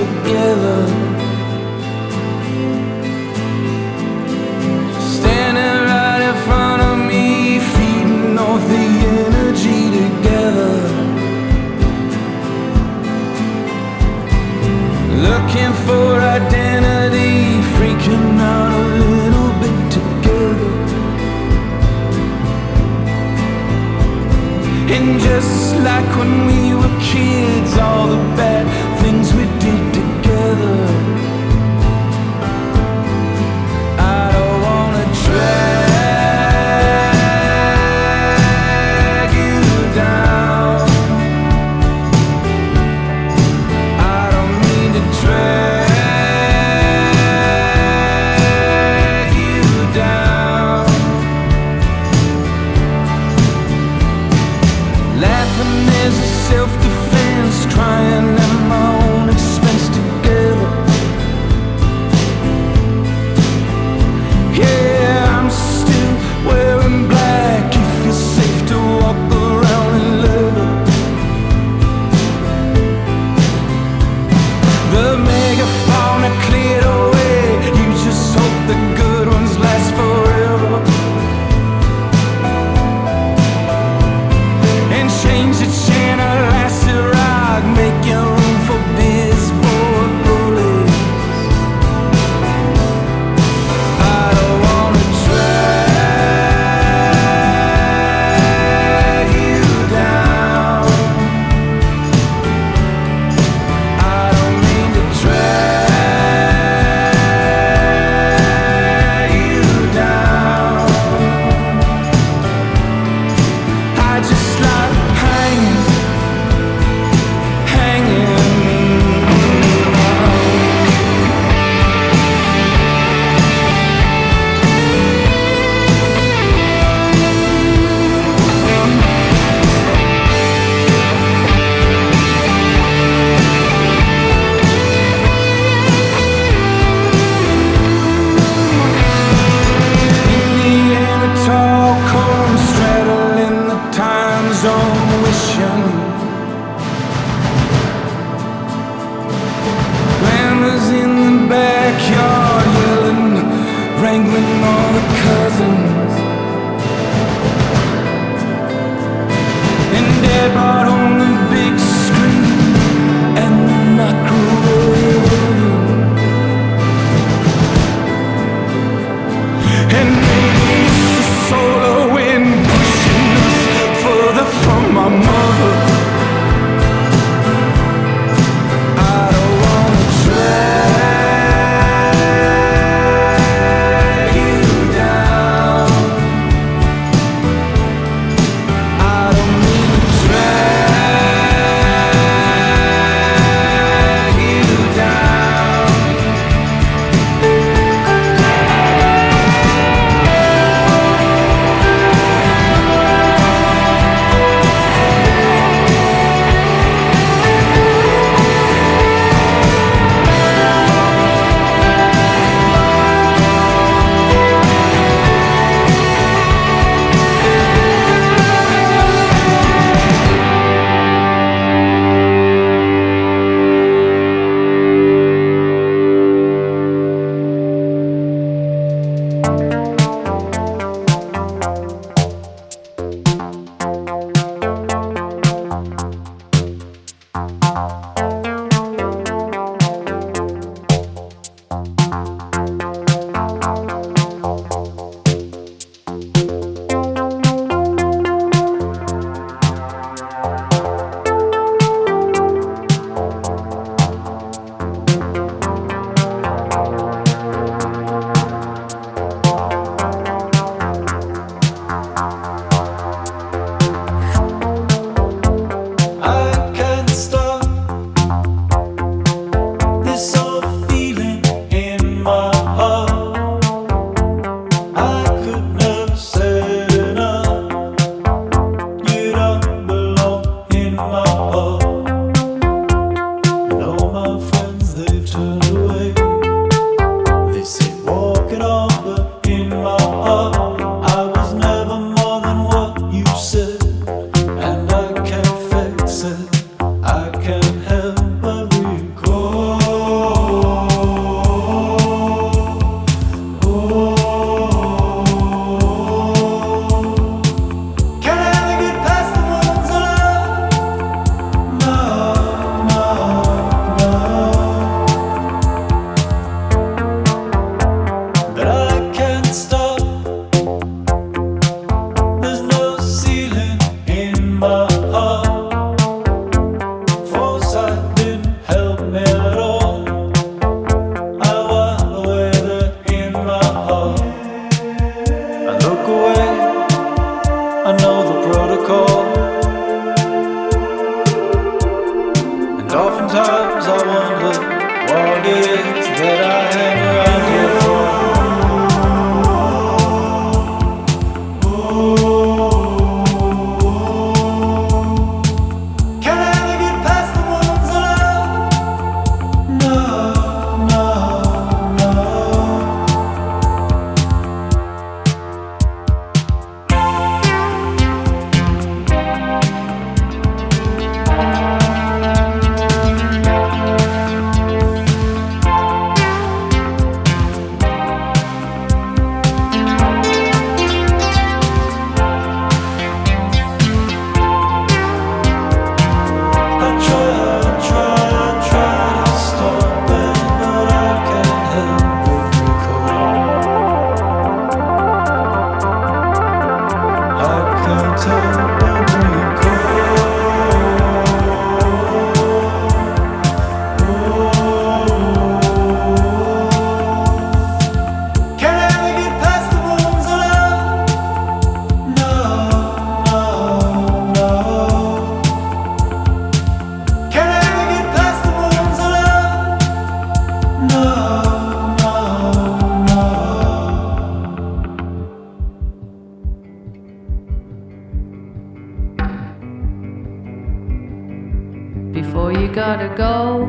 together.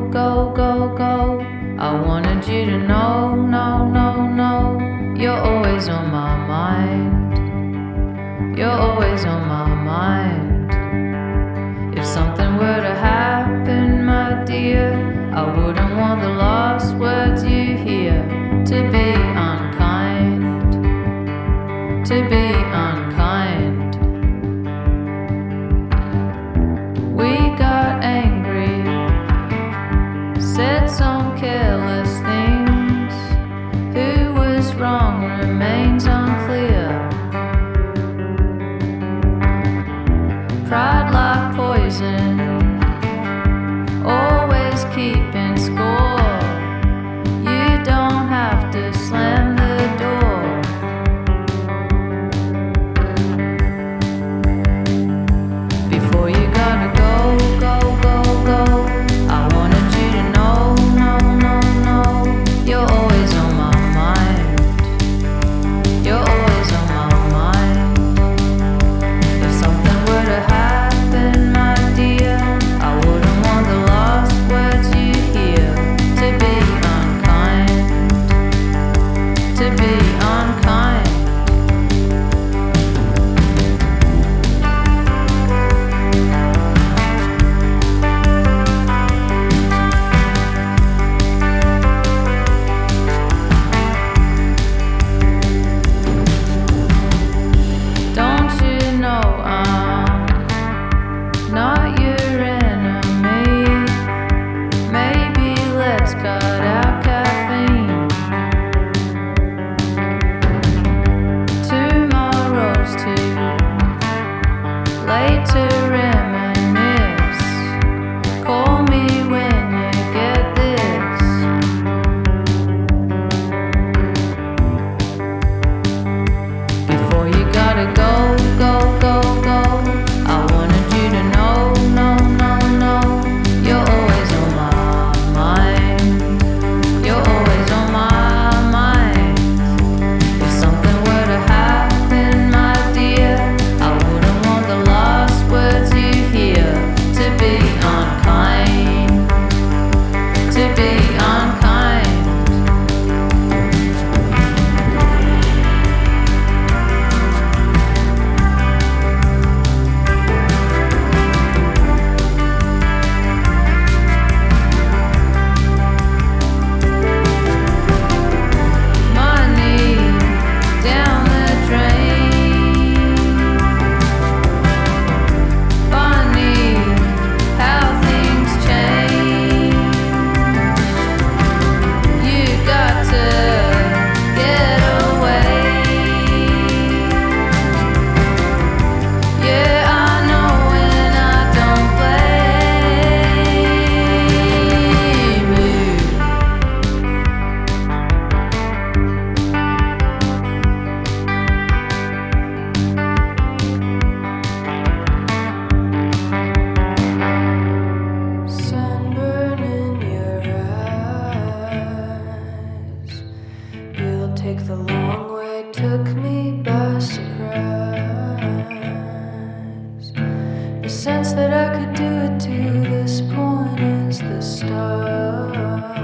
go, go, go. I wanted you to know, no, no, no. You're always on my mind. You're always on my mind. If something were to happen, my dear, I wouldn't want the last words you hear to be. could do it to this point is the start.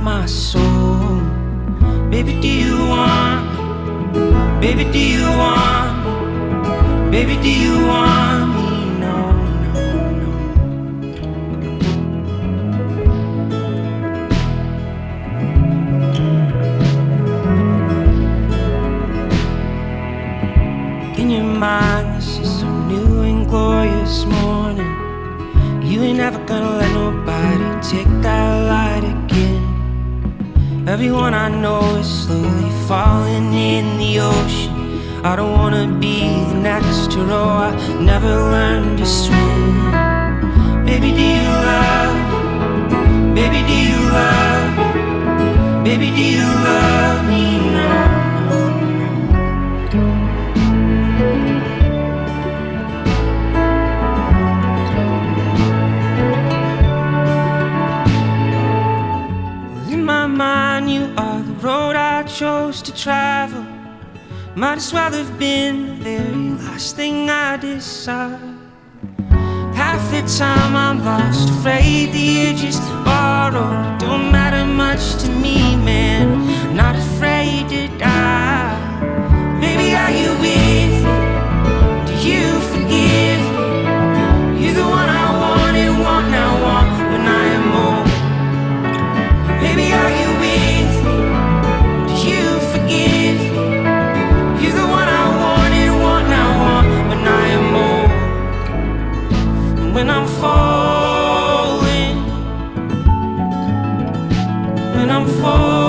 My soul. Baby, do you want? Baby, do you want? Baby, do you want Everyone I know is slowly falling in the ocean. I don't wanna be the next to row. I never learned to swim. Baby, do you love? Baby, do you love? Baby, do you love me? Might as well have been the very last thing I decide. Half the time I'm lost, afraid the edges borrowed. Don't matter much to me, man. Not afraid to die. Baby, are you with when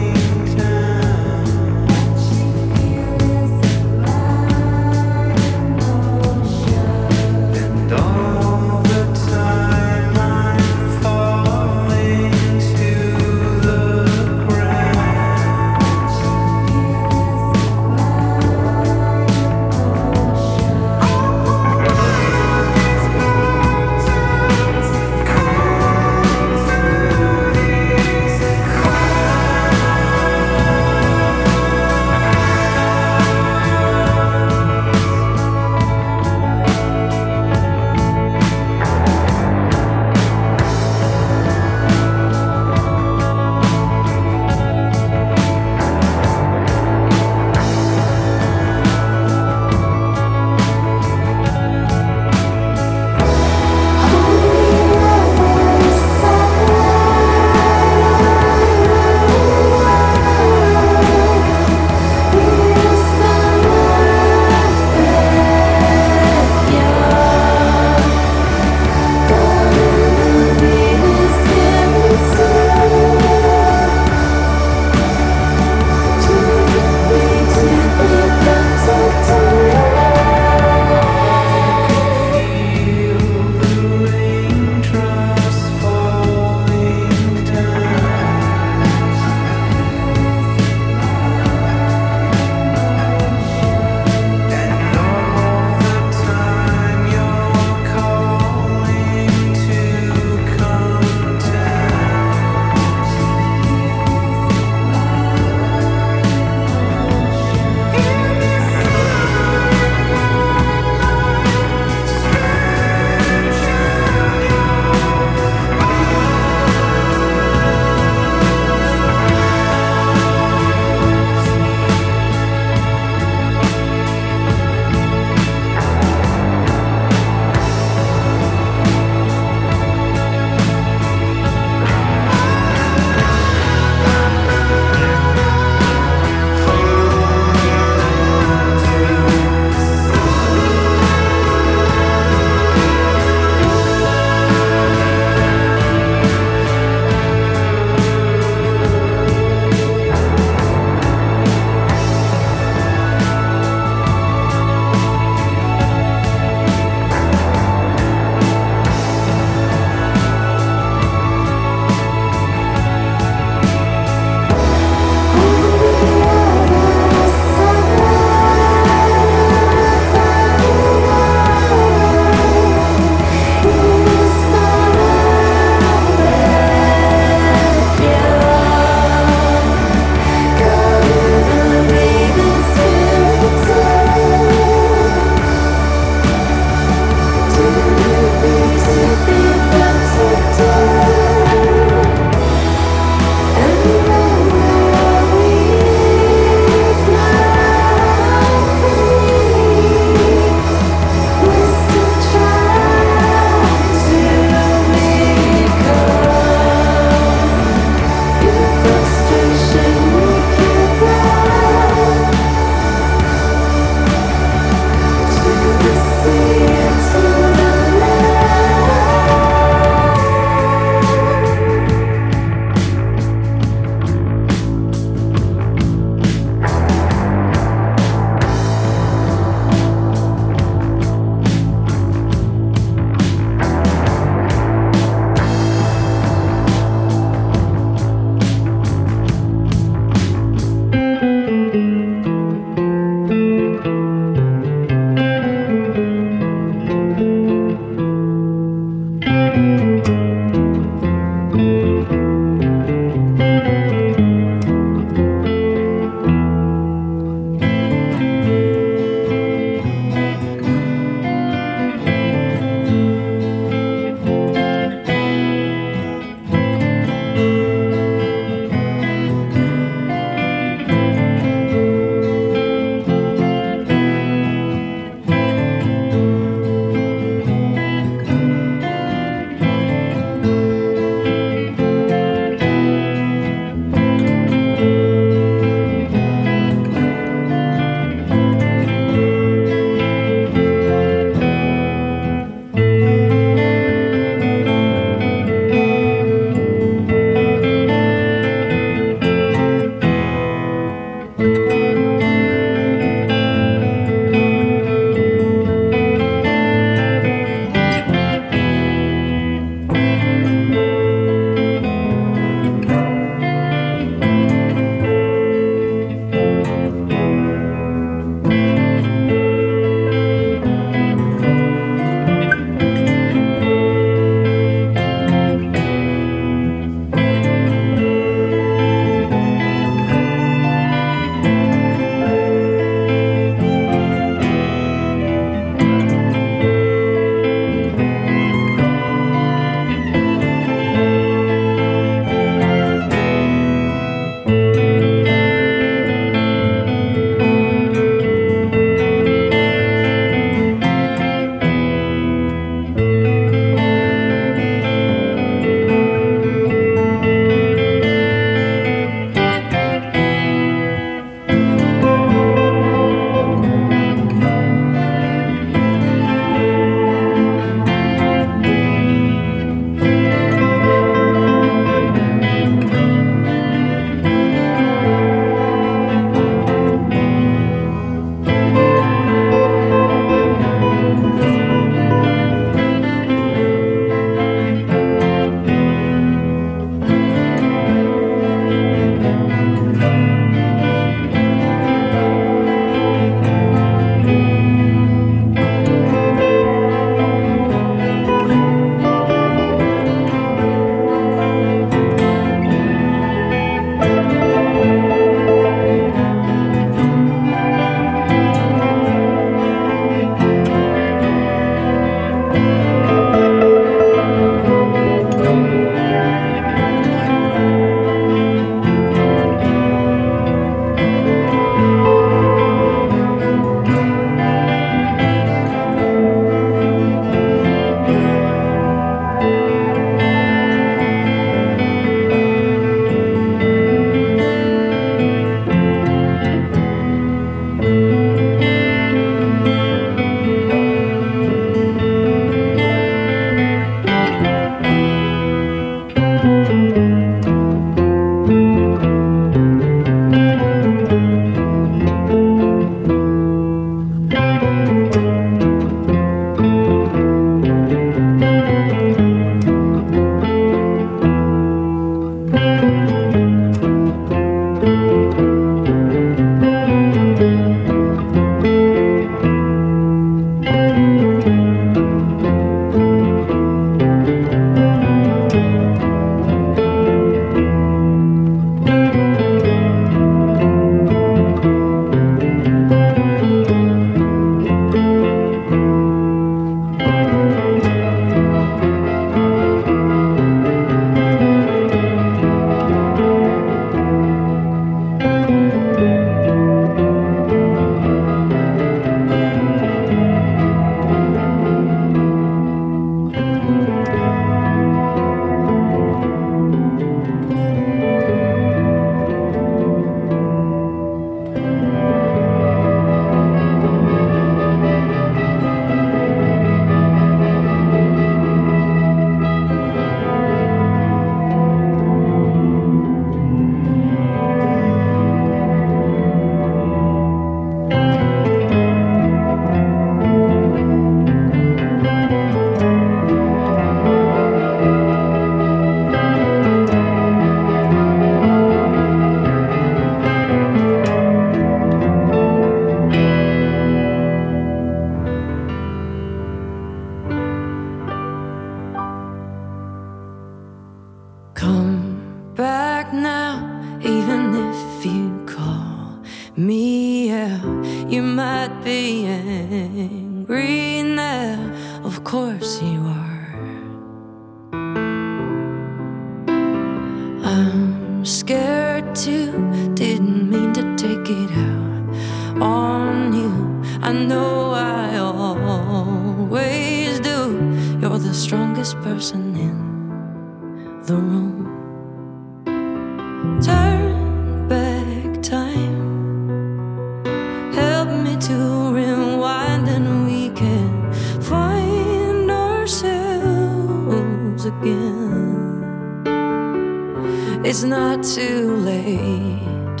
not too late.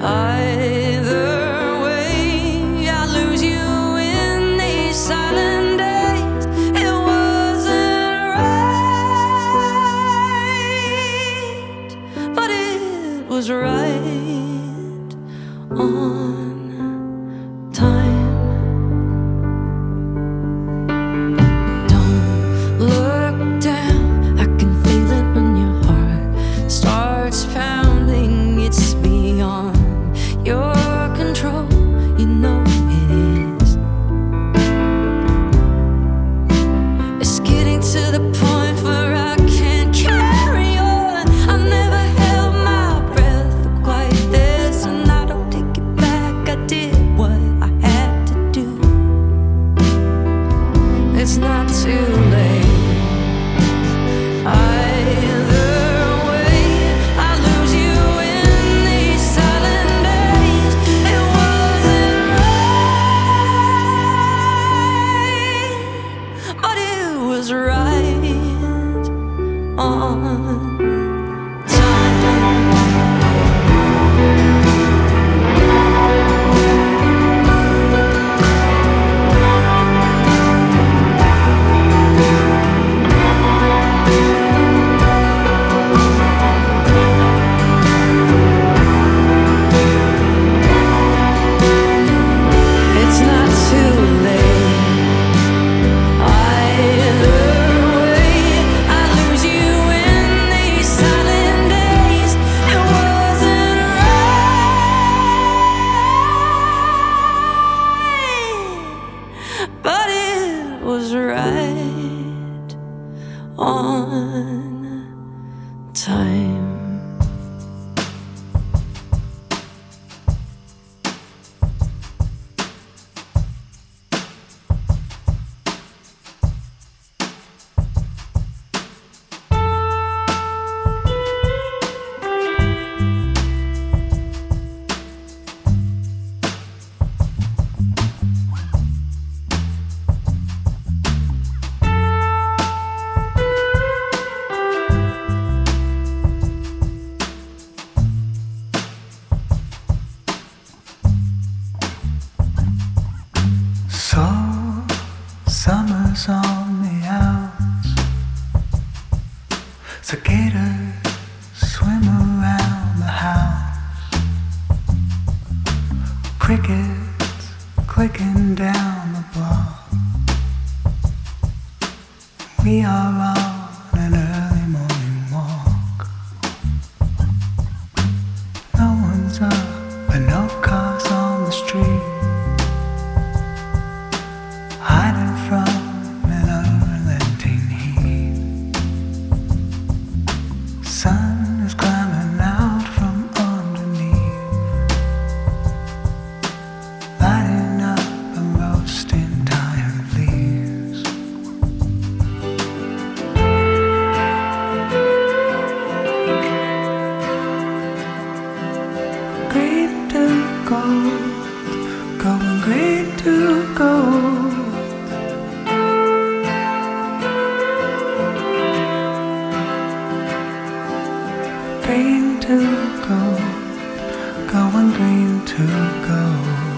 Either way, I lose you in these silent days. It wasn't right, but it was right. Oh. green to go, going green to go.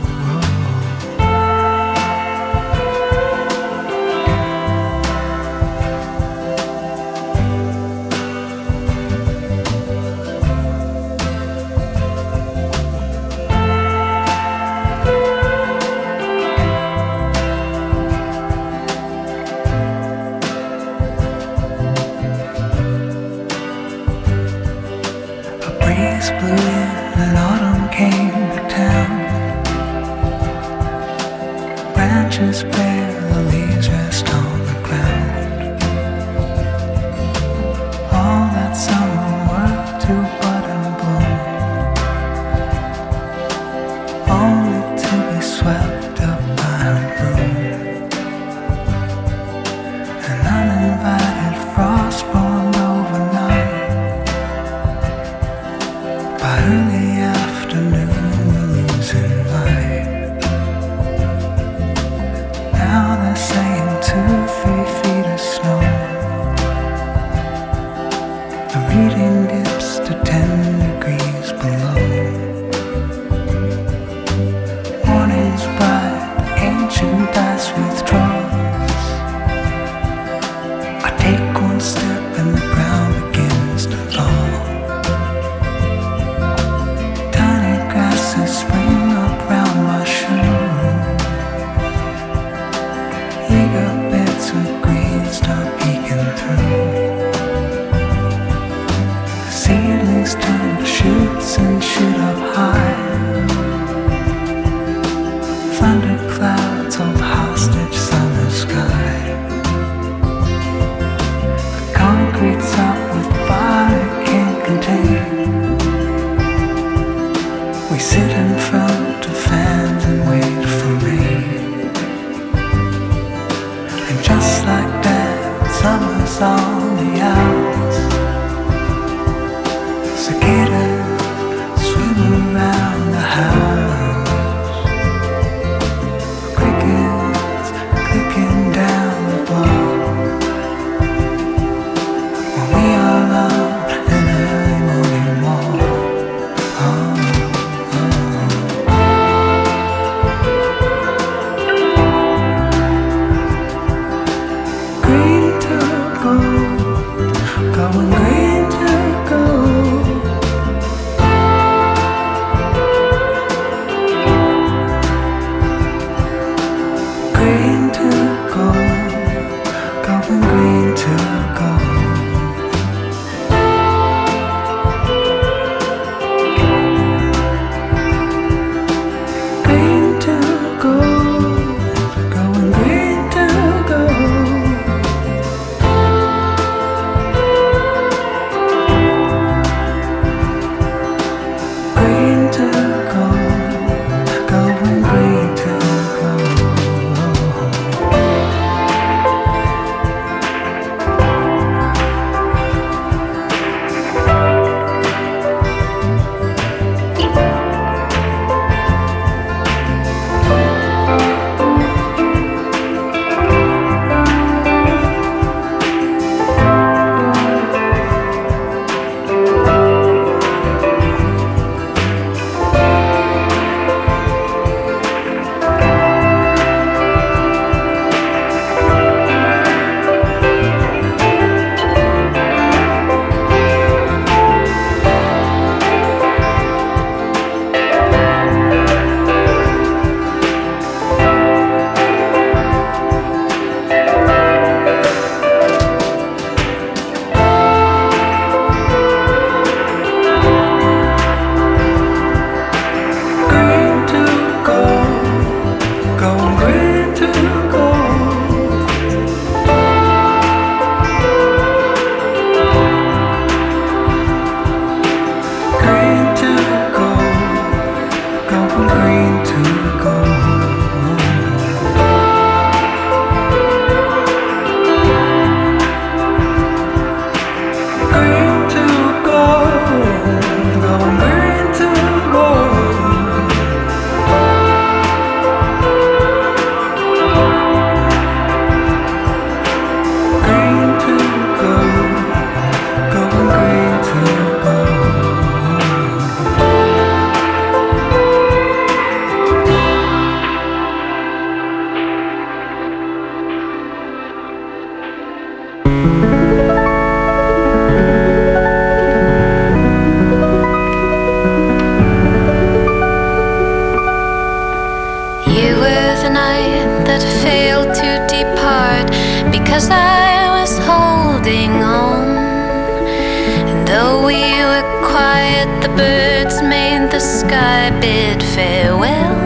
Quiet, the birds made the sky bid farewell.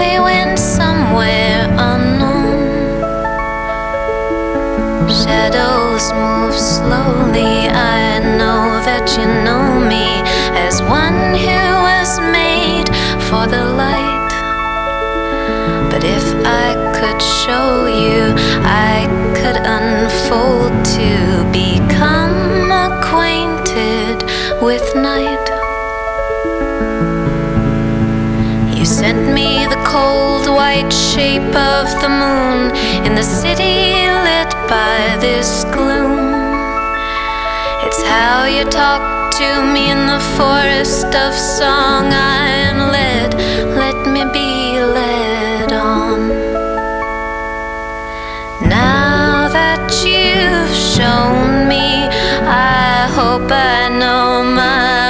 They went somewhere unknown. Shadows move slowly. I know that you know me as one who was made for the light. But if I could show you, I could unfold to with night. You sent me the cold white shape of the moon in the city lit by this gloom. It's how you talk to me in the forest of song. I am led, let me be led you've shown me, I hope I know my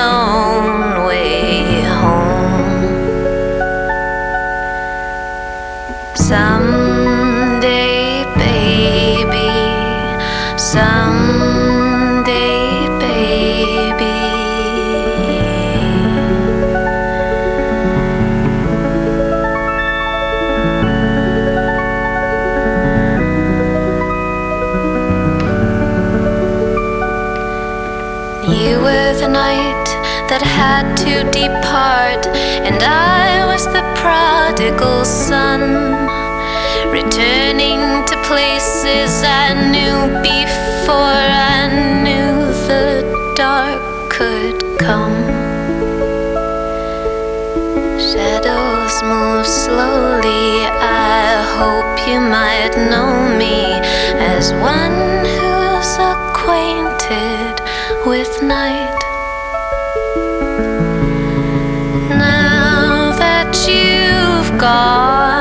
depart, and I was the prodigal son, returning to places I knew before I knew the dark could come. Shadows move slowly. I hope you might know me as one who's acquainted with night. You've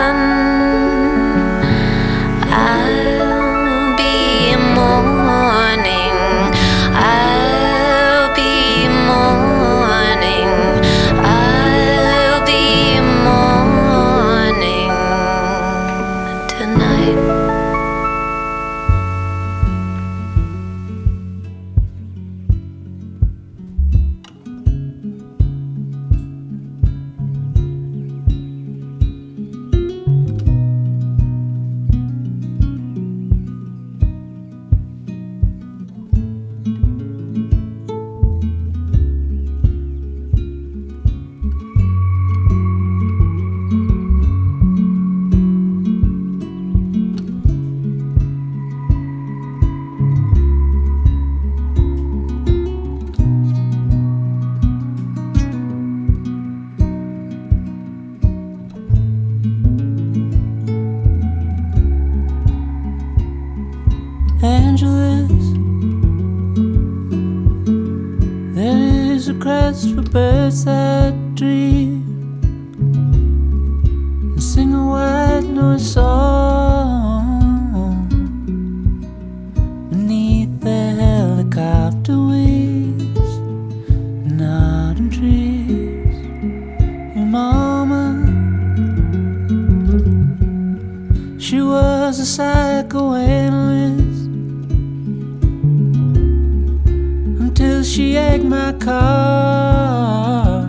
until she egged my car.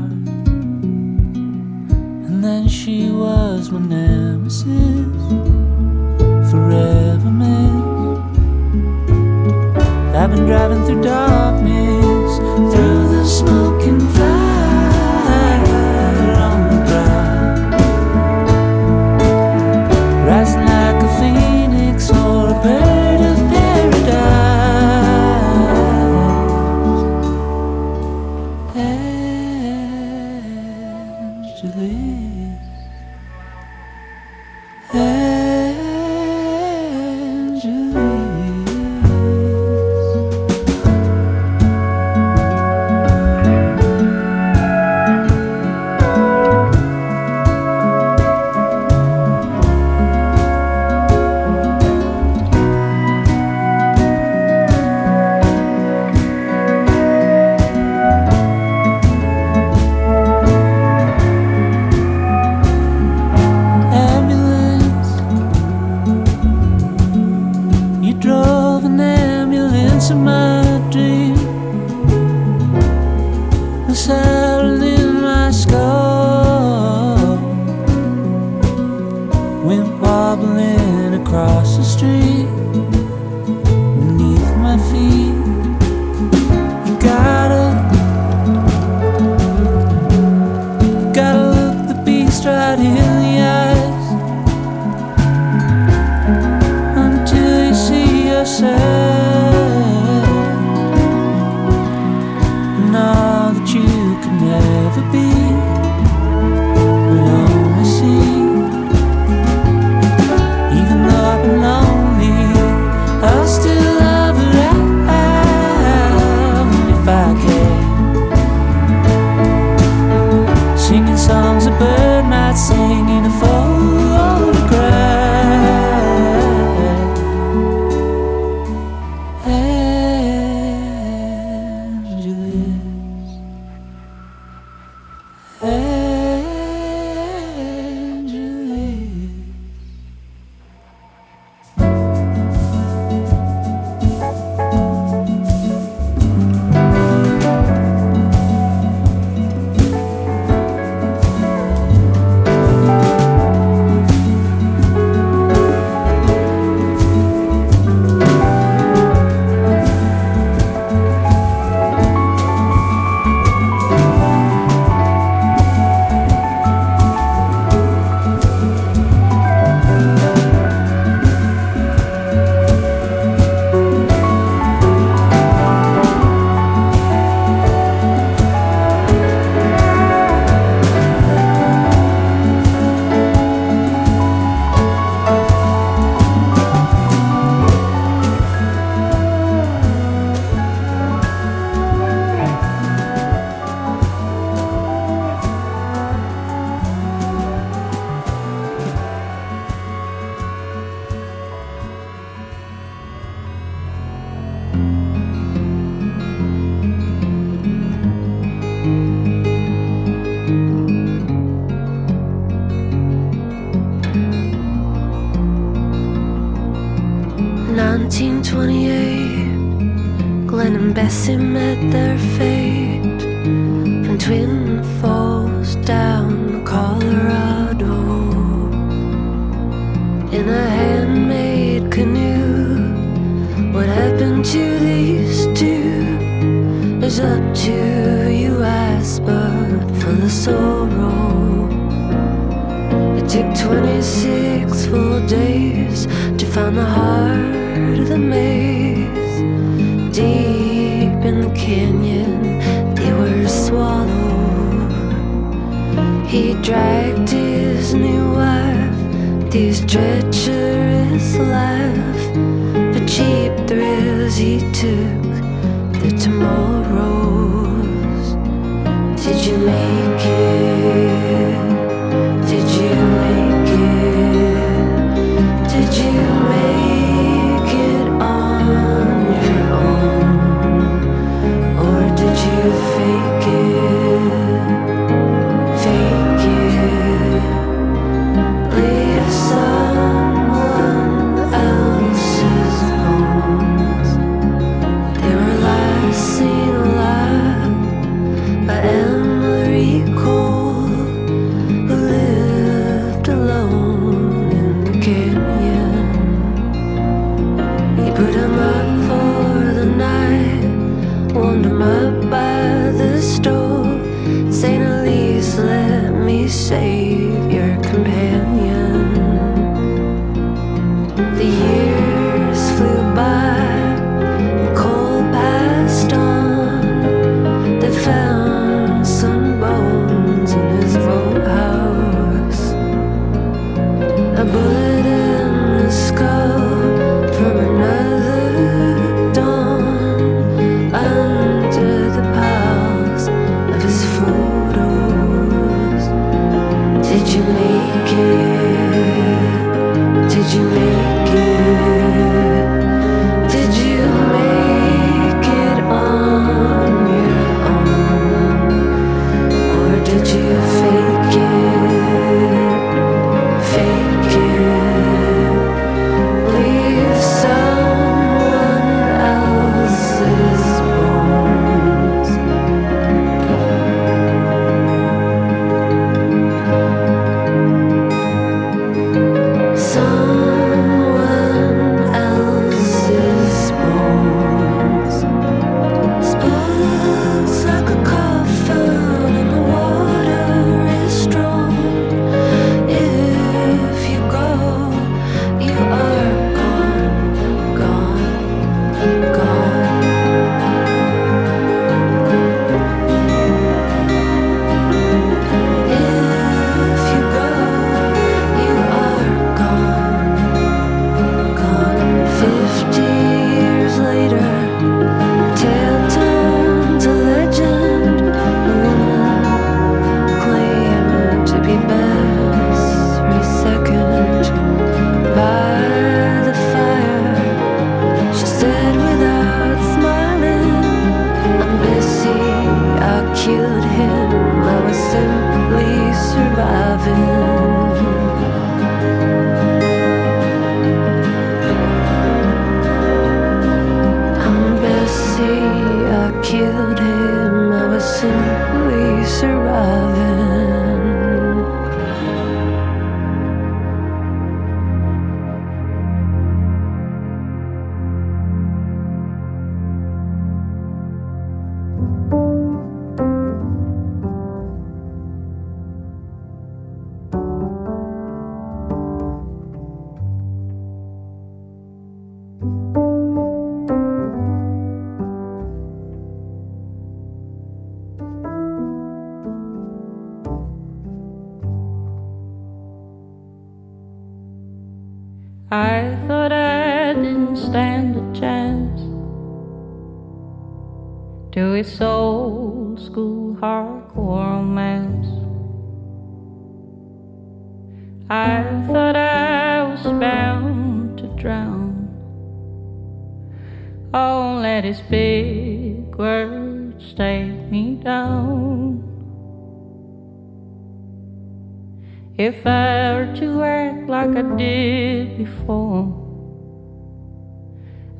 And then she was my nemesis, forever miss. I've been driving through darkness, 1928, Glenn and Bessie met their fate from Twin Falls down in Colorado in a handmade canoe. What happened to these two is up to you, I spurred full of sorrow. It took 26 full days to find the heart the maze, deep in the canyon, they were swallowed. He dragged his new wife, these treacherous lies.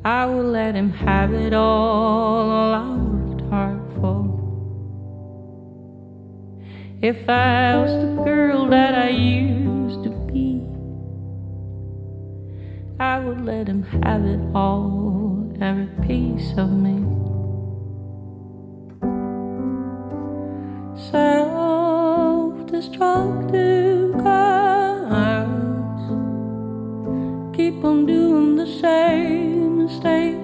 I would let him have it all all I worked hard for. If I was the girl that I used to be, I would let him have it all, every piece of me. Self-destructive guys keep on doing the same mistakes,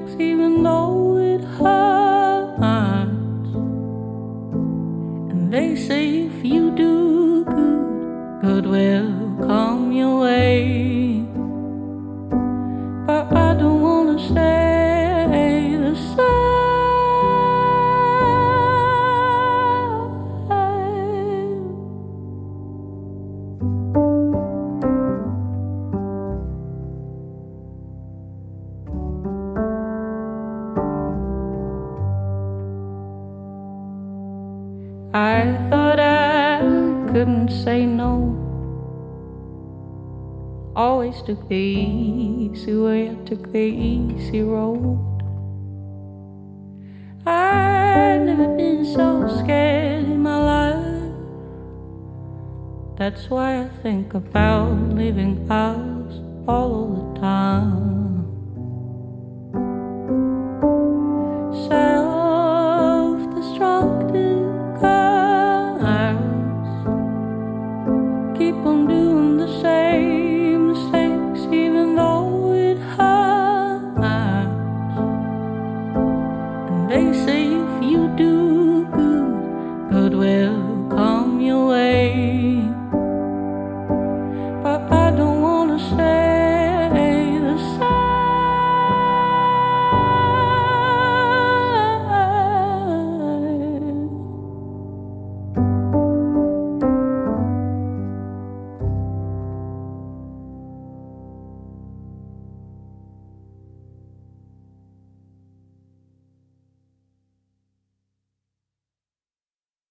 Always took the easy way, I took the easy road. I've never been so scared in my life. That's why I think about leaving us all the time.